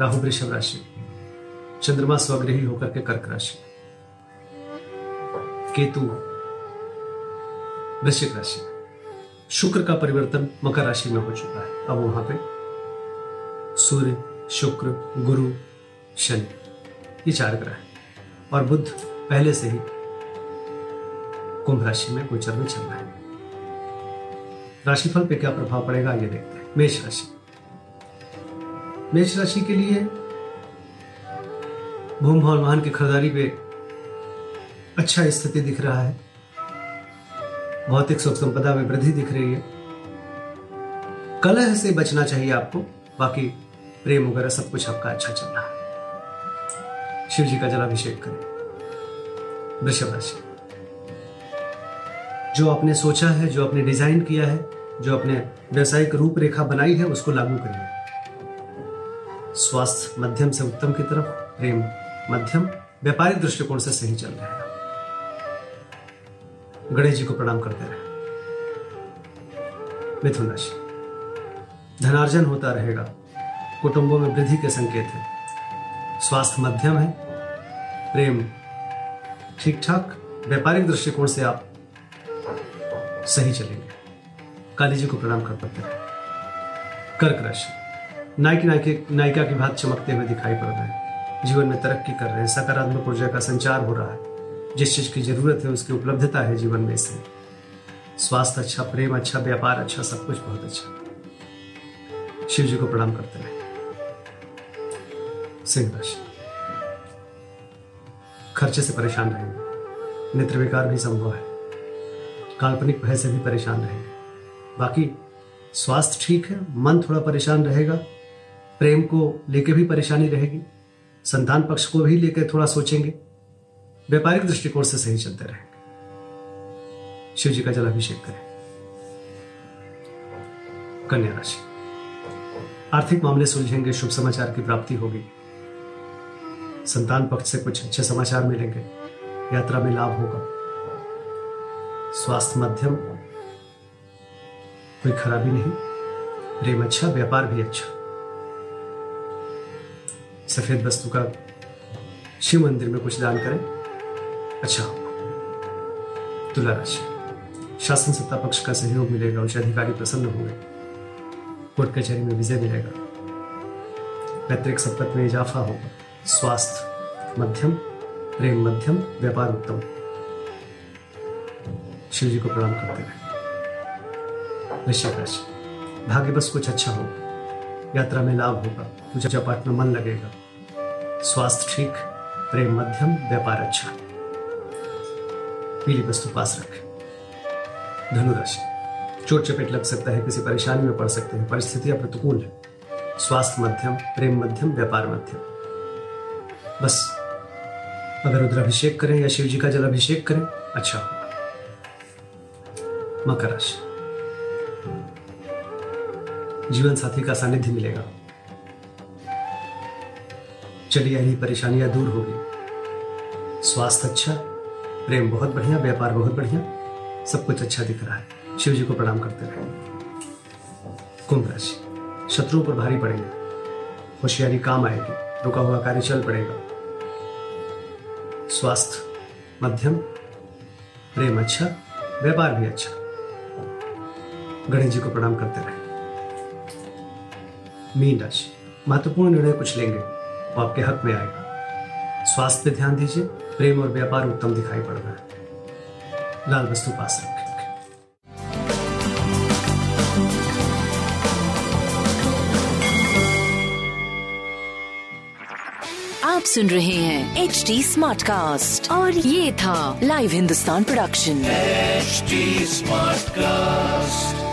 राहु वृषभ राशि। चंद्रमा स्वग्रही होकर के कर्क राशि। केतु वृश्चिक राशि। शुक्र का परिवर्तन मकर राशि में हो चुका है। अब वहाँ पे सूर्य, शुक्र, गुरु, शनि, ये चार ग्रह हैं। और बुद्ध पहले से ही कुंभ राशि में गोचर में चल रहा है। राशिफल पे क्या प्रभाव पड़ेगा, ये देखते हैं। मेष राशि। मेष राशि के लिए भूम भवन वाहन की खरीदारी पे अच्छा स्थिति दिख रहा है। भौतिक सुख संपदा में वृद्धि दिख रही है। कलह से बचना चाहिए आपको। बाकी प्रेम वगैरह सब कुछ आपका अच्छा चल रहा है। शिव जी का जलाभिषेक करें। वृषभ राशि। जो आपने सोचा है, जो आपने डिज़ाइन किया है, जो आपने व्यवसायिक रूपरेखा बनाई है, उसको लागू करिए। स्वास्थ्य मध्यम से उत्तम की तरफ़, प्रेम मध्यम, व्यापारिक दृष्टिकोण से सही चल रहे हैं। गणेश जी को प्रणाम करते रहे। मिथुन राशि। धनार्जन होता रहेगा। कुटुंबों में वृद्धि के संकेत है। स्वास्थ्य मध्यम है। प्रेम ठीक ठाक व्यापारिक दृष्टिकोण से आप सही चलेंगे। काली जी को प्रणाम कर पाते रहे। कर्क राशि। नायक नायके की भात चमकते हुए दिखाई पड़ रहे हैं। जीवन में तरक्की कर रहे हैं। सकारात्मक ऊर्जा का संचार हो रहा है। जिस चीज़ की ज़रूरत है, उसकी उपलब्धता है जीवन में से। स्वास्थ्य अच्छा प्रेम अच्छा व्यापार अच्छा सब कुछ बहुत अच्छा। शिव जी को प्रणाम करते रहे सिंह राशि खर्चे से परेशान रहेंगे। नेत्र विकार भी संभव है। काल्पनिक भय से भी परेशान रहेंगे। बाकी स्वास्थ्य ठीक है, मन थोड़ा परेशान रहेगा। प्रेम को लेके भी परेशानी रहेगी, संतान पक्ष को भी लेकर थोड़ा सोचेंगे, व्यापारिक दृष्टिकोण से सही चलते रहेंगे। शिव जी का जलाभिषेक करें। कन्या राशि। आर्थिक मामले सुलझेंगे, शुभ समाचार की प्राप्ति होगी। संतान पक्ष से कुछ अच्छे समाचार मिलेंगे, यात्रा में लाभ होगा। स्वास्थ्य मध्यम, कोई खराबी नहीं। प्रेम अच्छा व्यापार भी अच्छा। सफ़ेद वस्तु का शिव मंदिर में कुछ दान करें। अच्छा। तुला राशि। शासन सत्ता पक्ष का सहयोग मिलेगा, उच्च अधिकारी प्रसन्न होंगे, कोर्ट कचहरी में विजय मिलेगा। पैतृक संपत्ति में इजाफा होगा। स्वास्थ्य मध्यम, प्रेम मध्यम, व्यापार उत्तम। शिव जी को प्रणाम करते रहे। वृश्चिक राशि। भाग्य बस कुछ अच्छा होगा। यात्रा में लाभ होगा। पूजा पाठ में मन लगेगा। स्वास्थ्य ठीक, प्रेम मध्यम, व्यापार अच्छा। पीली वस्तु पास रखें। धनुराशि। चोट चपेट लग सकता है, किसी परेशानी में पड़ सकते हैं। परिस्थितियाँ प्रतिकूल है। स्वास्थ्य मध्यम, प्रेम मध्यम, व्यापार मध्यम। बस। अगर रुद्राभिषेक करें या शिव जी का जलाभिषेक करें अच्छा होगा। मकर राशि। जीवन साथी का सानिध्य मिलेगा। चली आई परेशानियाँ दूर होगी स्वास्थ्य अच्छा प्रेम बहुत बढ़िया, व्यापार बहुत बढ़िया, सब कुछ अच्छा दिख रहा है। शिव जी को प्रणाम करते रहे। कुंभ राशि, शत्रुओं पर भारी पड़ेंगे। होशियारी काम आएगी, रुका हुआ कार्य चल पड़ेगा। स्वास्थ्य, मध्यम, प्रेम अच्छा व्यापार भी अच्छा। गणेश जी को प्रणाम करते रहे। मीन राशि। महत्वपूर्ण निर्णय कुछ लेंगे वो आपके हक में आएगा। स्वास्थ्य पे ध्यान दीजिए प्रेम और व्यापार उत्तम दिखाई पड़ रहा है। लाल वस्तु पास रखें। आप सुन रहे हैं एच डी स्मार्ट कास्ट और ये था live Hindustan production smart cast